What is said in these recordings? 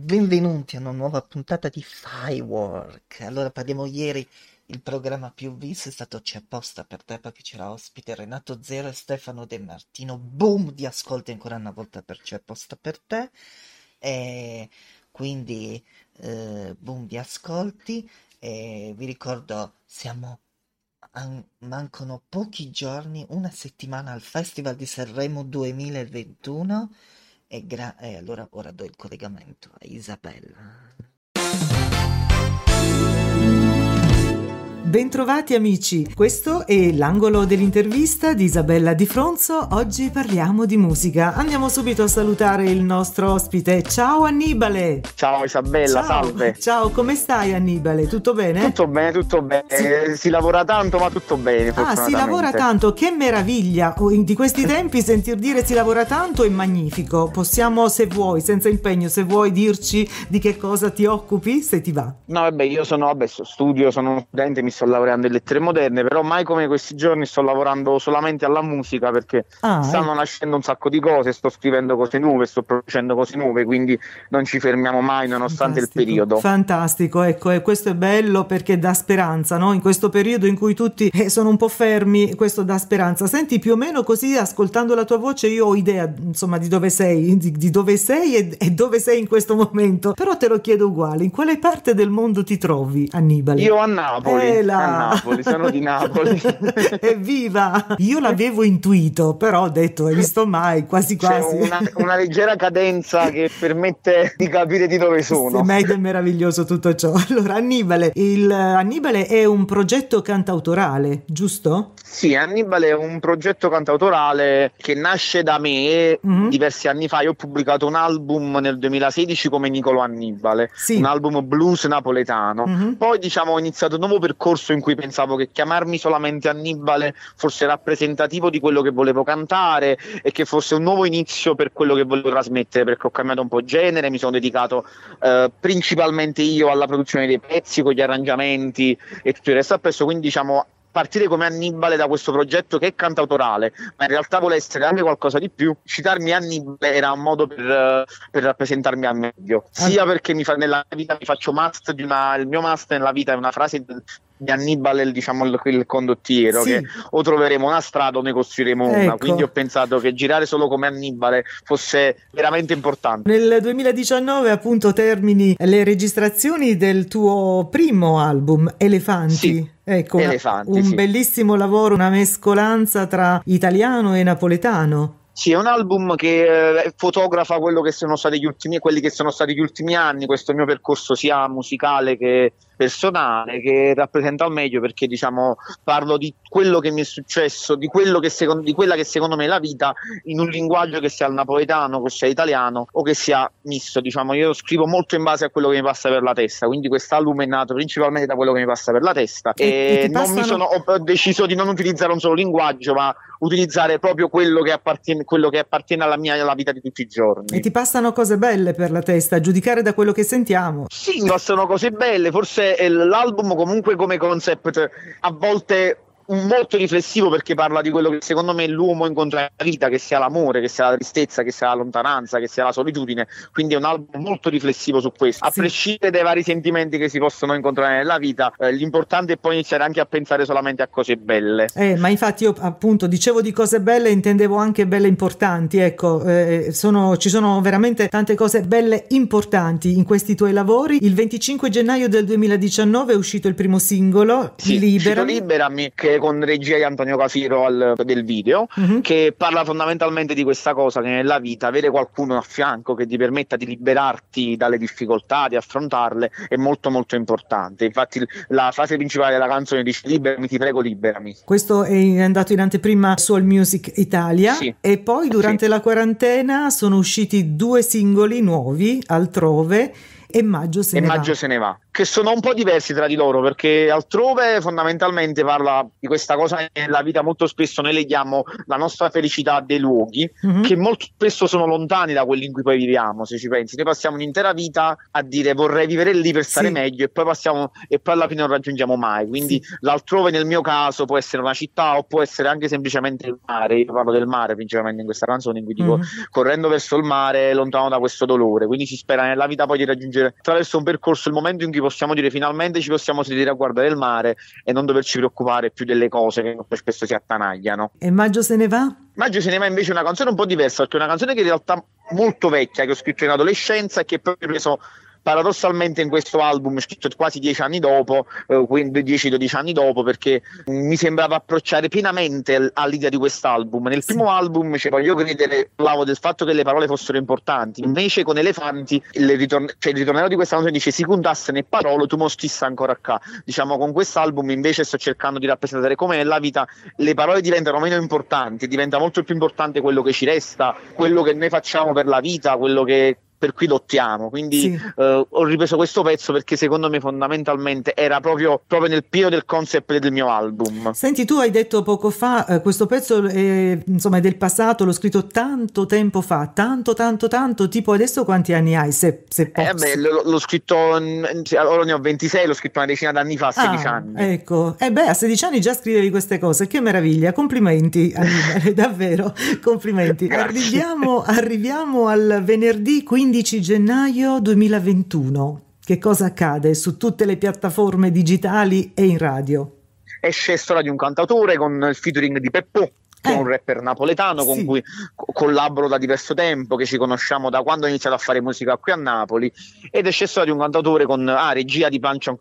benvenuti a una nuova puntata di Firework. Allora parliamo ieri, il programma più visto è stato C'è apposta per te perché c'era ospite Renato Zero e Stefano De Martino. Boom di ascolti ancora una volta per C'è apposta per te. E quindi eh, boom di ascolti. E vi ricordo, siamo an- mancano pochi giorni, una settimana al Festival di Sanremo 2021 e, gra- e allora ora do il collegamento a Isabella. Bentrovati amici, questo è l'angolo dell'intervista di Isabella Di Fronzo. Oggi parliamo di musica. Andiamo subito a salutare il nostro ospite. Ciao Annibale! Ciao Isabella, Ciao. salve! Ciao, come stai Annibale? Tutto bene? Tutto bene, tutto bene. Sì. Eh, Si lavora tanto, ma tutto bene. Ah, si lavora tanto, che meraviglia! Oh, Di questi tempi sentir dire si lavora tanto è magnifico. Possiamo, se vuoi, senza impegno, se vuoi dirci di che cosa ti occupi, se ti va. No, vabbè, io sono, vabbè, studio, sono uno studente, mi sto laureando in lettere moderne, però mai come questi giorni sto lavorando solamente alla musica perché Ah, stanno nascendo un sacco di cose, sto scrivendo cose nuove, sto producendo cose nuove, quindi non ci fermiamo mai nonostante il Fantastico, periodo. Fantastico, ecco, e questo è bello perché dà speranza, no? In questo periodo in cui tutti eh, sono un po' fermi, questo dà speranza. Senti, più o meno così, ascoltando la tua voce, io ho idea, insomma, di dove sei, di, di dove sei e, e dove sei in questo momento. Però te lo chiedo uguale, in quale parte del mondo ti trovi, Annibale? Io a Napoli, Eh a Napoli, sono di Napoli. Evviva! Io l'avevo intuito, però ho detto, hai visto mai, quasi quasi. una, una leggera cadenza che permette di capire di dove sono. Sì, ed è meraviglioso tutto ciò. Allora, Annibale, il Annibale è un progetto cantautorale, giusto? Sì, Annibale è un progetto cantautorale che nasce da me Mhm. diversi anni fa. Io ho pubblicato un album nel 2016 come Nicolo Annibale, Sì. un album blues napoletano. Mhm. Poi diciamo ho iniziato un nuovo percorso in cui pensavo che chiamarmi solamente Annibale fosse rappresentativo di quello che volevo cantare e che fosse un nuovo inizio per quello che volevo trasmettere perché ho cambiato un po' genere, mi sono dedicato eh, principalmente io alla produzione dei pezzi con gli arrangiamenti e tutto il resto appresso, quindi diciamo partire come Annibale da questo progetto che è cantautorale, ma in realtà vuole essere anche qualcosa di più. Citarmi Annibale era un modo per, eh, per rappresentarmi al meglio, sia perché mi fa- nella vita mi faccio must di una, il mio must nella vita è una frase di- Annibale, il- diciamo il, il condottiero, Sì. che o troveremo una strada o ne costruiremo una. Ecco. Quindi ho pensato che girare solo come Annibale fosse veramente importante. Nel 2019 appunto termini le registrazioni del tuo primo album, Elefanti. Sì, Ecco, una- Elefanti, un sì. bellissimo lavoro, una mescolanza tra italiano e napoletano. Sì, è un album che eh, fotografa quello che sono stati gli ultimi, quelli che sono stati gli ultimi anni, questo mio percorso sia musicale che personale, che rappresenta al meglio perché diciamo parlo di quello che mi è successo, di, quello che secondo, di quella che secondo me è la vita in un linguaggio che sia il napoletano, che sia italiano o che sia misto. Diciamo, io scrivo molto in base a quello che mi passa per la testa, quindi quest'album è nato principalmente da quello che mi passa per la testa E- e ti non mi passano- sono, ho deciso di non utilizzare un solo linguaggio, ma utilizzare proprio quello che appartiene, quello che appartiene alla mia alla vita di tutti i giorni. E ti passano cose belle per la testa, a giudicare da quello che sentiamo. Sì, mi passano cose belle, forse l'album comunque come concept a volte molto riflessivo perché parla di quello che secondo me l'uomo incontra nella vita, che sia l'amore, che sia la tristezza, che sia la lontananza, che sia la solitudine, quindi è un album molto riflessivo su questo. A Sì. prescindere dai vari sentimenti che si possono incontrare nella vita, eh, l'importante è poi iniziare anche a pensare solamente a cose belle. Eh, ma infatti io appunto dicevo di cose belle, intendevo anche belle importanti, ecco, eh, sono- ci sono veramente tante cose belle importanti in questi tuoi lavori. Il 25 gennaio del 2019 è uscito il primo singolo, Sì, Libera. uscito Liberami, che con regia di Antonio Casiro al- del video, Mhm. che parla fondamentalmente di questa cosa che nella vita avere qualcuno a fianco che ti permetta di liberarti dalle difficoltà, di affrontarle è molto molto importante. Infatti la frase principale della canzone dice liberami, ti prego liberami. Questo è andato in anteprima su All Music Italia Sì. e poi durante Sì. la quarantena sono usciti due singoli nuovi, Altrove e Maggio se e ne Maggio va. se ne va che sono un po' diversi tra di loro perché altrove fondamentalmente parla di questa cosa nella vita molto spesso noi leghiamo la nostra felicità a dei luoghi Mhm. che molto spesso sono lontani da quelli in cui poi viviamo se ci pensi noi passiamo un'intera vita a dire vorrei vivere lì per stare Sì. meglio e poi passiamo e poi alla fine non raggiungiamo mai quindi l'altrove nel mio caso può essere una città o può essere anche semplicemente il mare io parlo del mare principalmente in questa canzone in cui dico Mhm. correndo verso il mare lontano da questo dolore quindi si spera nella vita poi di raggiungere attraverso un percorso il momento in cui possiamo dire finalmente ci possiamo sedere a guardare il mare e non doverci preoccupare più delle cose che spesso si attanagliano E Maggio se ne va? Maggio se ne va invece una canzone un po' diversa perché è una canzone che in realtà molto vecchia che ho scritto in adolescenza e che poi ho preso paradossalmente in questo album scritto quasi dieci anni dopo, eh, quindi 10-12 anni dopo, perché mi sembrava approcciare pienamente al- all'idea di quest'album. Nel Sì. primo album, cioè, voglio credere, parlavo del fatto che le parole fossero importanti, invece con Elefanti il, ritorn- cioè, il ritornello di questa canzone dice si contasse ne parole, tu mo stessa ancora qua. Diciamo con quest'album invece sto cercando di rappresentare come nella vita le parole diventano meno importanti, diventa molto più importante quello che ci resta, quello che noi facciamo per la vita, quello che per cui lottiamo. Quindi Sì. eh, ho ripreso questo pezzo perché secondo me fondamentalmente era proprio, proprio nel pieno del concept del mio album. Senti, tu hai detto poco fa, eh, questo pezzo è, insomma, è del passato, l'ho scritto tanto tempo fa, tanto, tanto, tanto, tipo adesso quanti anni hai, se, se Eh, posso? beh, l- l'ho scritto, in- ora ne ho 26, l'ho scritto una decina d'anni fa, 16 Ah, anni. Ecco, e beh, a 16 anni già scrivevi queste cose, che meraviglia, complimenti Annibale, davvero, complimenti. Arriviamo, arriviamo al venerdì 15 gennaio 2021. Che cosa accade su tutte le piattaforme digitali e in radio? Esce Storia di un cantautore con il featuring di Peppo. Che Eh. è un rapper napoletano con Sì. cui co- collaboro da diverso tempo, che ci conosciamo da quando ho iniziato a fare musica qui a Napoli. Ed esce Storia di un cantautore con ah, regia di Plankton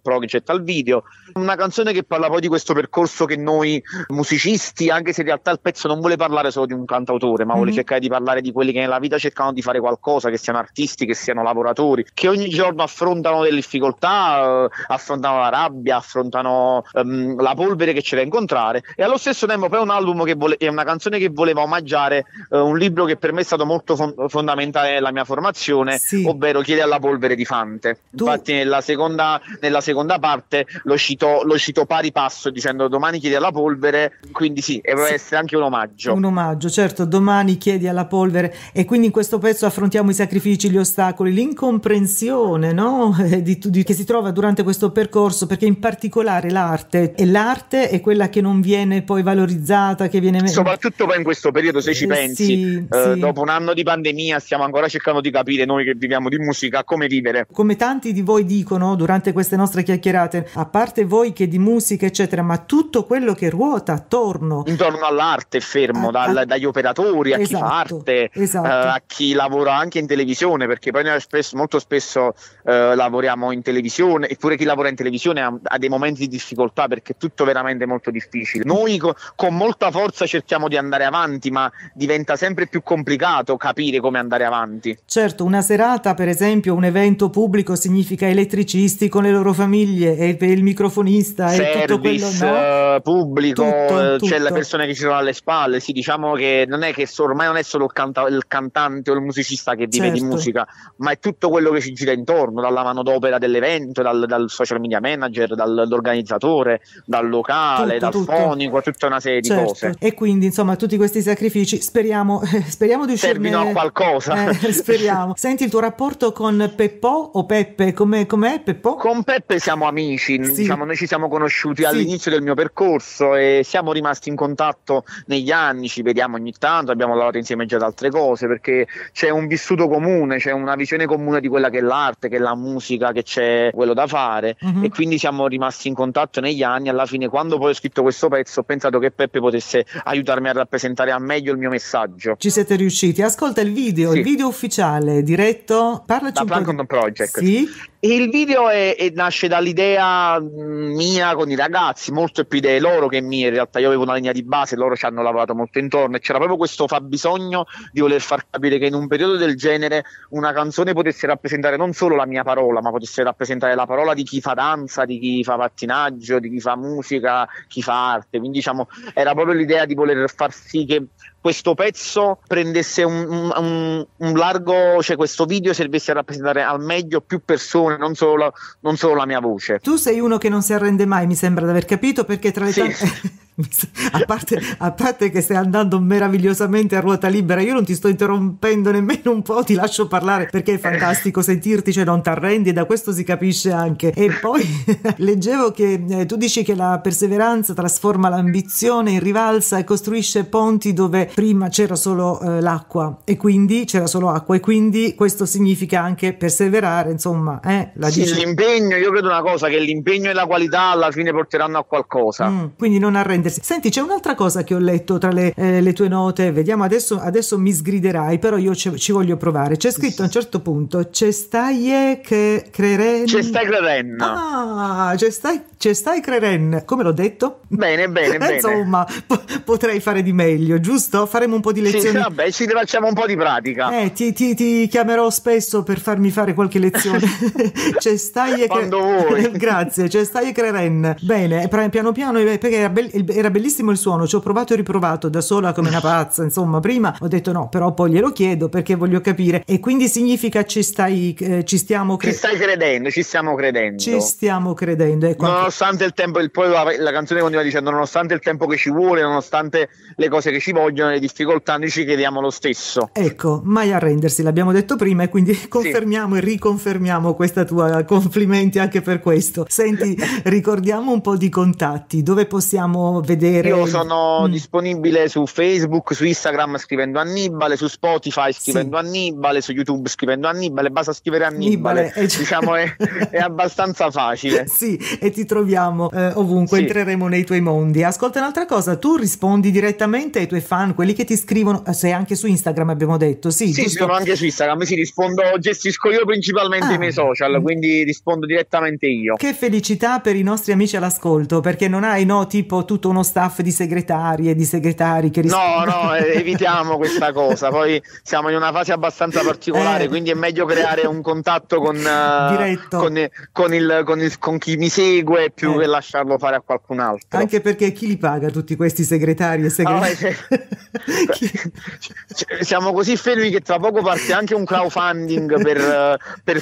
Project al video. Una canzone che parla poi di questo percorso che noi musicisti, anche se in realtà il pezzo non vuole parlare solo di un cantautore, ma vuole Mhm. cercare di parlare di quelli che nella vita cercano di fare qualcosa, che siano artisti, che siano lavoratori, che ogni giorno affrontano delle difficoltà, eh, affrontano la rabbia, affrontano ehm, la polvere che c'è da incontrare. E allo stesso tempo poi è un album che vole- è una canzone che voleva omaggiare eh, un libro che per me è stato molto fon- fondamentale nella mia formazione, Sì. ovvero Chiede alla polvere di Fante. Tu- Infatti nella seconda, nella seconda parte lo cito, lo cito pari passo dicendo domani chiedi alla polvere, quindi sì, e deve essere anche un omaggio. Un omaggio, certo, domani chiedi alla polvere e quindi in questo pezzo affrontiamo i sacrifici, gli ostacoli, l'incomprensione no? Di, di- che si trova durante questo percorso, perché in particolare l'arte, e l'arte è quella che non viene poi valorizzata, che viene... Soprattutto poi in questo periodo, se ci Eh, pensi, sì, eh, sì. dopo un anno di pandemia, stiamo ancora cercando di capire noi che viviamo di musica come vivere. Come tanti di voi dicono durante queste nostre chiacchierate, a parte voi che di musica eccetera, ma tutto quello che ruota attorno. Intorno all'arte, fermo, Ah, dal- ah. dagli operatori a chi fa Esatto, arte, esatto. eh, a chi lavora anche in televisione, perché poi noi spesso- molto spesso eh, lavoriamo in televisione, eppure chi lavora in televisione ha, ha dei momenti di difficoltà perché è tutto veramente molto difficile. Noi co- con molta forza cerchiamo di andare avanti, ma diventa sempre più complicato capire come andare avanti. Certo, una serata, per esempio, un evento pubblico significa elettricisti con le loro famiglie e il microfonista e tutto quello, service no? eh, pubblico, Tutto, eh, c'è tutto. le persone che ci sono alle spalle. Sì, diciamo che non è che ormai non è solo il, canta- il cantante o il musicista che vive di Certo. musica, ma è tutto quello che ci gira intorno, dalla manodopera dell'evento, dal, dal social media manager, dal- dall'organizzatore, dal locale, Tutto, dal fonico, tutta una serie di Certo. Cose. E quindi, insomma, tutti questi sacrifici speriamo, speriamo di uscirne Servino a qualcosa. Eh, speriamo. Senti il tuo rapporto con Peppo o Peppe, com'è, com'è Peppo? Con Peppe siamo amici, Sì. diciamo, noi ci siamo conosciuti Sì. all'inizio del mio percorso e siamo rimasti in contatto negli anni, ci vediamo ogni tanto, abbiamo lavorato insieme già ad altre cose perché c'è un vissuto comune, c'è una visione comune di quella che è l'arte, che è la musica, che c'è quello da fare Mhm. e quindi siamo rimasti in contatto negli anni. Alla fine, quando poi ho scritto questo pezzo, ho pensato che Peppe potesse aiutarmi a rappresentare al meglio il mio messaggio. Ci siete riusciti? Ascolta il video, Sì. il video ufficiale diretto. Parlaci Da un po' di... Plankton Project. Sì, il video è, è, nasce dall'idea mm, mia con i ragazzi, molto più idee loro che mie. In realtà io avevo una linea di base, loro ci hanno lavorato molto intorno e c'era proprio questo fabbisogno di voler far capire che in un periodo del genere una canzone potesse rappresentare non solo la mia parola, ma potesse rappresentare la parola di chi fa danza, di chi fa pattinaggio, di chi fa musica, chi fa arte. Quindi diciamo era proprio l'idea di voler far sì che questo pezzo prendesse un, un, un, largo, cioè questo video servisse a rappresentare al meglio più persone, non solo, non solo la mia voce. Tu sei uno che non si arrende mai, mi sembra di aver capito, perché tra le sì. tante... a, parte, a parte che stai andando meravigliosamente a ruota libera, io non ti sto interrompendo nemmeno un po', ti lascio parlare perché è fantastico sentirti, cioè non ti arrendi e da questo si capisce anche. E poi leggevo che eh, tu dici che la perseveranza trasforma l'ambizione in rivalsa e costruisce ponti dove prima c'era solo eh, l'acqua e quindi c'era solo acqua e quindi questo significa anche perseverare, insomma, eh, la sì, dice... l'impegno, io credo una cosa che l'impegno e la qualità alla fine porteranno a qualcosa. Mm, quindi non arrendersi. Senti, c'è un'altra cosa che ho letto tra le, eh, le tue note, vediamo adesso, adesso, mi sgriderai, però io ci, ci voglio provare. C'è scritto a un certo punto, c'è stai che creren. C'è stai creren. Ah, c'è stai, c'è stai creren. Come l'ho detto? Bene, bene, bene. Insomma, po- potrei fare di meglio, giusto? Faremo un po' di lezioni. Sì, vabbè, ci facciamo un po' di pratica. Eh, ti, ti, ti chiamerò spesso per farmi fare qualche lezione. c'è stai e Quando vuoi. Grazie, c'è stai e creren. Bene, piano piano, eh, perché era, be- era bellissimo il suono, ci ho provato e riprovato da sola come una pazza, insomma, prima ho detto no, però poi glielo chiedo perché voglio capire. E quindi significa ci stai, eh, ci stiamo cre- Ci stai credendo, ci stiamo credendo. Ci stiamo credendo. Ecco nonostante il tempo, il, poi la, la canzone continua dicendo nonostante il tempo che ci vuole, nonostante le cose che ci vogliono, le difficoltà, noi ci chiediamo lo stesso. Ecco, mai arrendersi, l'abbiamo detto prima e quindi confermiamo sì. e riconfermiamo questa tua complimenti anche per questo. Senti, ricordiamo un po' di contatti, dove possiamo vedere? Io sono mm. disponibile su Facebook, su Instagram scrivendo Annibale, su Spotify scrivendo sì. Annibale, su YouTube scrivendo Annibale, basta scrivere Annibale, Annibale c- diciamo è, è, abbastanza facile. Sì, e ti troviamo eh, ovunque, sì. entreremo nei tuoi mondi. Ascolta un'altra cosa, tu rispondi direttamente ai tuoi fan, quelli che ti scrivono, eh, sei anche su Instagram abbiamo detto, sì. Sì, giusto? sono anche su Instagram, sì, rispondo, gestisco io principalmente ah. i miei social, quindi rispondo direttamente io. Che felicità per i nostri amici all'ascolto, perché non hai, no, tipo tutto uno staff di segretarie, di segretari che rispondono. No, no, eh, evitiamo questa cosa, poi siamo in una fase abbastanza particolare, eh. quindi è meglio creare un contatto con, uh, con, con, il, con, il, con, chi mi segue più eh. che lasciarlo fare a qualcun altro. Anche perché chi li paga tutti questi segretari e segretari? No, siamo così fermi che tra poco parte anche un crowdfunding per, per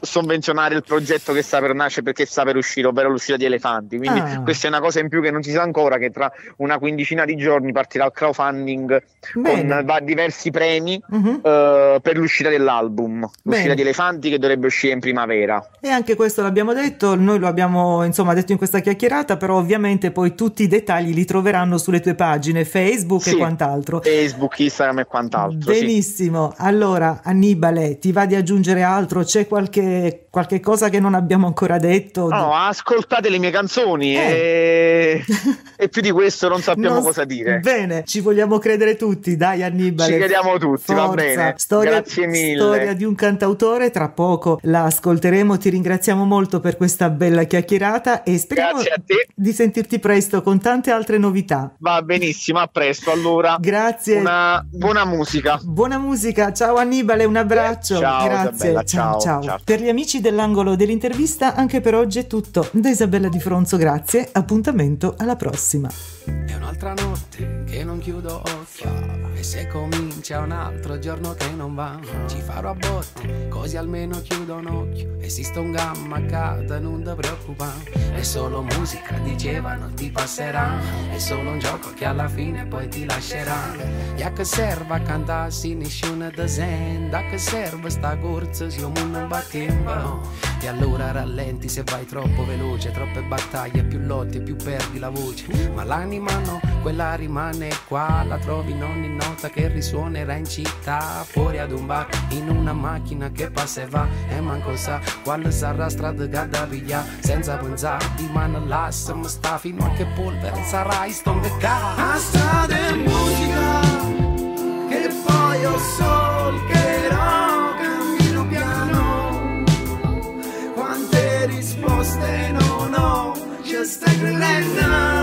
sovvenzionare il progetto che sta per nascere perché sta per uscire, ovvero l'uscita di elefanti. Quindi ah. questa è una cosa in più che non si sa ancora, che tra una quindicina di giorni partirà il crowdfunding Bene. con diversi premi uh-huh. uh, per l'uscita dell'album, l'uscita Bene. di elefanti che dovrebbe uscire in primavera. E anche questo l'abbiamo detto, noi lo abbiamo insomma detto in questa chiacchierata, però ovviamente poi tutti i dettagli li troveranno sulle tue pagine Facebook sì. e quant'altro. Facebook, Instagram e quant'altro. Benissimo. Sì. Allora, Annibale, ti va di aggiungere altro? C'è qualche, qualche cosa che non abbiamo ancora detto? No, ascoltate le mie canzoni eh. e... e... più di questo non sappiamo non... cosa dire. Bene, ci vogliamo credere tutti, dai Annibale. Ci crediamo tutti, Forza. va bene. Storia, Grazie mille. Storia di un cantautore, tra poco la ascolteremo. Ti ringraziamo molto per questa bella chiacchierata e speriamo di sentirti presto con tante altre novità. Va benissimo, a presto allora. Grazie. Una buona musica. Buona musica. Ciao Annibale, un abbraccio. Ciao, Grazie. Isabella, ciao, ciao. ciao. Per gli amici dell'angolo dell'intervista, anche per oggi è tutto. Da Isabella Di Fronzo, grazie. Appuntamento alla prossima. È un'altra notte che non chiudo occhio. E se comincia un altro giorno che non va Ci farò a botte, così almeno chiudo un occhio. Esiste un gamma a casa, non ti preoccupare È solo musica, diceva, non ti passerà. È solo un gioco che alla fine poi ti lascerà. E a che serve a cantarsi nessuno sente A che serve sta corsa se un non battemba. E allora rallenti se vai troppo veloce. Troppe battaglie, più lotti e più perdi la voce ma l'anima no, quella rimane qua, la trovi in ogni nota che risuonerà in città, fuori ad un bar, in una macchina che passa e va, e manco sa quale sarà strada da via, senza pensare di mano là, se sta fino a che polvere sarai stonga A strada e musica, che poi io solcherò, cammino piano, quante risposte non ho, just take the.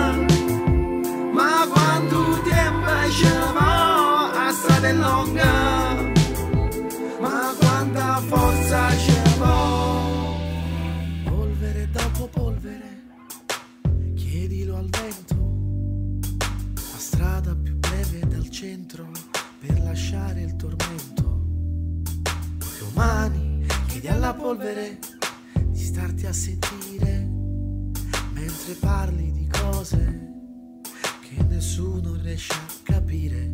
Centro per lasciare il tormento domani chiedi alla polvere di starti a sentire mentre parli di cose che nessuno riesce a capire.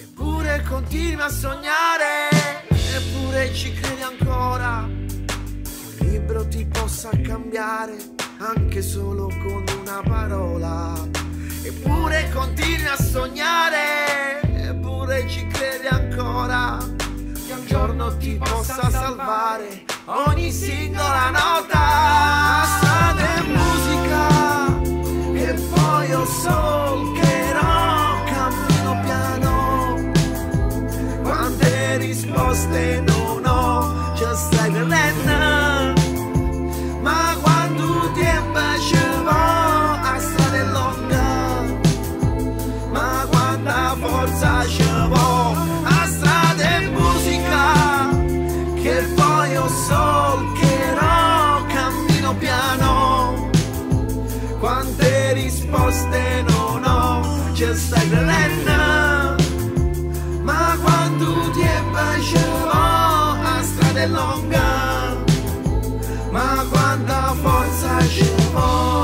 Eppure continui a sognare, eppure ci credi ancora. Un libro ti possa cambiare anche solo con una parola. Eppure continui a sognare, eppure ci credi ancora. Che un giorno ti possa salvare ogni singola nota. Stai credendo, ma quando ci va a strada è lunga, ma quanta forza ci va.